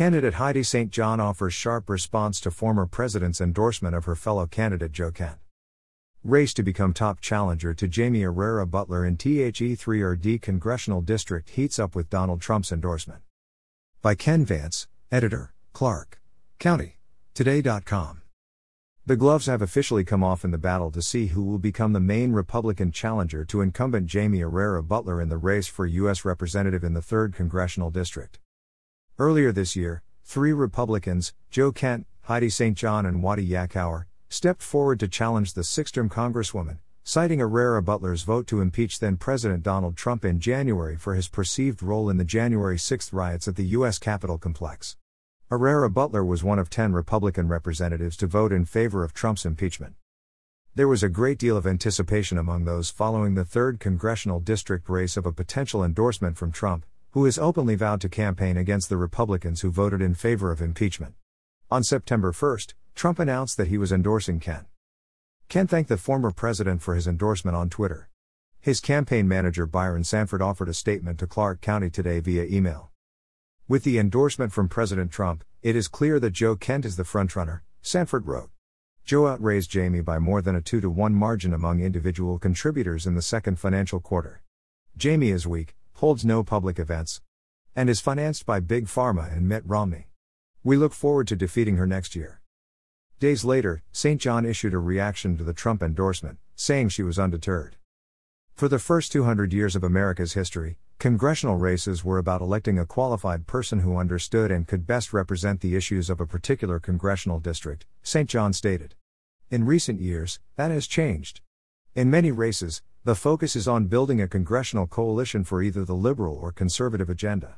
Candidate Heidi St. John offers sharp response to former president's endorsement of her fellow candidate Joe Kent. Race to become top challenger to Jaime Herrera Beutler in THE 3RD congressional district heats up with Donald Trump's endorsement. By Ken Vance, editor, Clark County. Today.com. The gloves have officially come off in the battle to see who will become the main Republican challenger to incumbent Jaime Herrera Beutler in the race for U.S. Representative in the 3rd Congressional District. Earlier this year, three Republicans, Joe Kent, Heidi St. John, and Wadi Yakhour, stepped forward to challenge the six-term Congresswoman, citing Herrera Beutler's vote to impeach then President Donald Trump in January for his perceived role in the January 6 riots at the U.S. Capitol complex. Herrera Beutler was one of 10 Republican representatives to vote in favor of Trump's impeachment. There was a great deal of anticipation among those following the 3rd congressional district race of a potential endorsement from Trump, who has openly vowed to campaign against the Republicans who voted in favor of impeachment. On September 1, Trump announced that he was endorsing Kent. Kent thanked the former president for his endorsement on Twitter. His campaign manager Byron Sanford offered a statement to Clark County today via email. With the endorsement from President Trump, it is clear that Joe Kent is the frontrunner, Sanford wrote. Joe outraised Jaime by more than a 2 to 1 margin among individual contributors in the second financial quarter. Jaime is weak, holds no public events, and is financed by Big Pharma and Mitt Romney. We look forward to defeating her next year. Days later, St. John issued a reaction to the Trump endorsement, saying she was undeterred. For the first 200 years of America's history, congressional races were about electing a qualified person who understood and could best represent the issues of a particular congressional district, St. John stated. In recent years, that has changed. In many races, the focus is on building a congressional coalition for either the liberal or conservative agenda.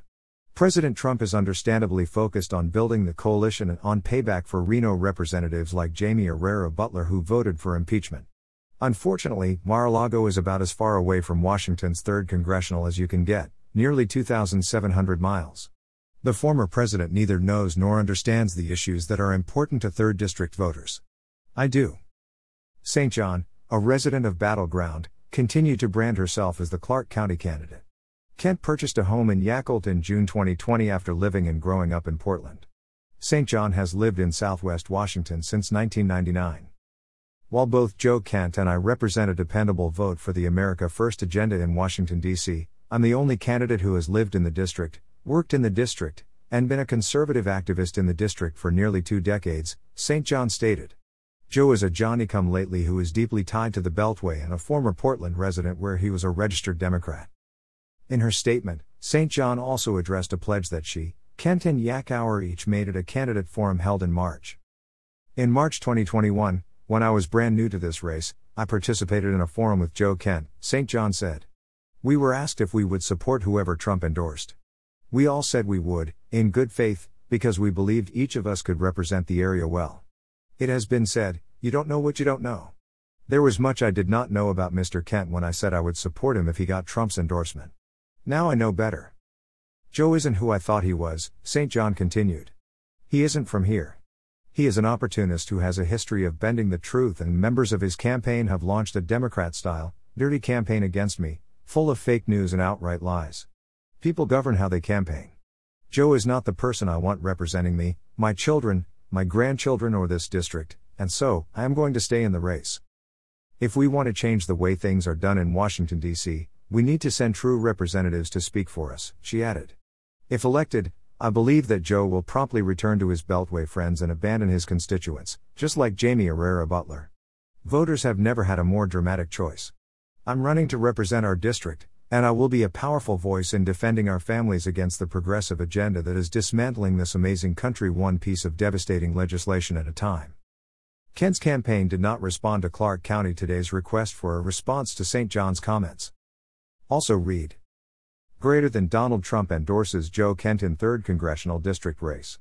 President Trump is understandably focused on building the coalition and on payback for RINO representatives like Jaime Herrera Beutler who voted for impeachment. Unfortunately, Mar a Lago is about as far away from Washington's 3rd congressional as you can get, nearly 2,700 miles. The former president neither knows nor understands the issues that are important to 3rd District voters. I do. St. John, a resident of Battle Ground, continued to brand herself as the Clark County candidate. Kent purchased a home in Yacolt in June 2020 after living and growing up in Portland. St. John has lived in southwest Washington since 1999. While both Joe Kent and I represent a dependable vote for the America First agenda in Washington, D.C., I'm the only candidate who has lived in the district, worked in the district, and been a conservative activist in the district for nearly two decades, St. John stated. Joe is a Johnny come lately who is deeply tied to the Beltway and a former Portland resident where he was a registered Democrat. In her statement, St. John also addressed a pledge that she, Kent and Yakhour each made at a candidate forum held in March. In March 2021, when I was brand new to this race, I participated in a forum with Joe Kent, St. John said. We were asked if we would support whoever Trump endorsed. We all said we would, in good faith, because we believed each of us could represent the area well. It has been said, you don't know what you don't know. There was much I did not know about Mr. Kent when I said I would support him if he got Trump's endorsement. Now I know better. Joe isn't who I thought he was, St. John continued. He isn't from here. He is an opportunist who has a history of bending the truth, and members of his campaign have launched a Democrat style, dirty campaign against me, full of fake news and outright lies. People govern how they campaign. Joe is not the person I want representing me, my children, my grandchildren, or this district, and so, I am going to stay in the race. If we want to change the way things are done in Washington, D.C., we need to send true representatives to speak for us, she added. If elected, I believe that Joe will promptly return to his Beltway friends and abandon his constituents, just like Jaime Herrera Beutler. Voters have never had a more dramatic choice. I'm running to represent our district, and I will be a powerful voice in defending our families against the progressive agenda that is dismantling this amazing country one piece of devastating legislation at a time. Kent's campaign did not respond to Clark County today's request for a response to St. John's comments. Also read Greater than Donald Trump endorses Joe Kent in 3rd Congressional District race.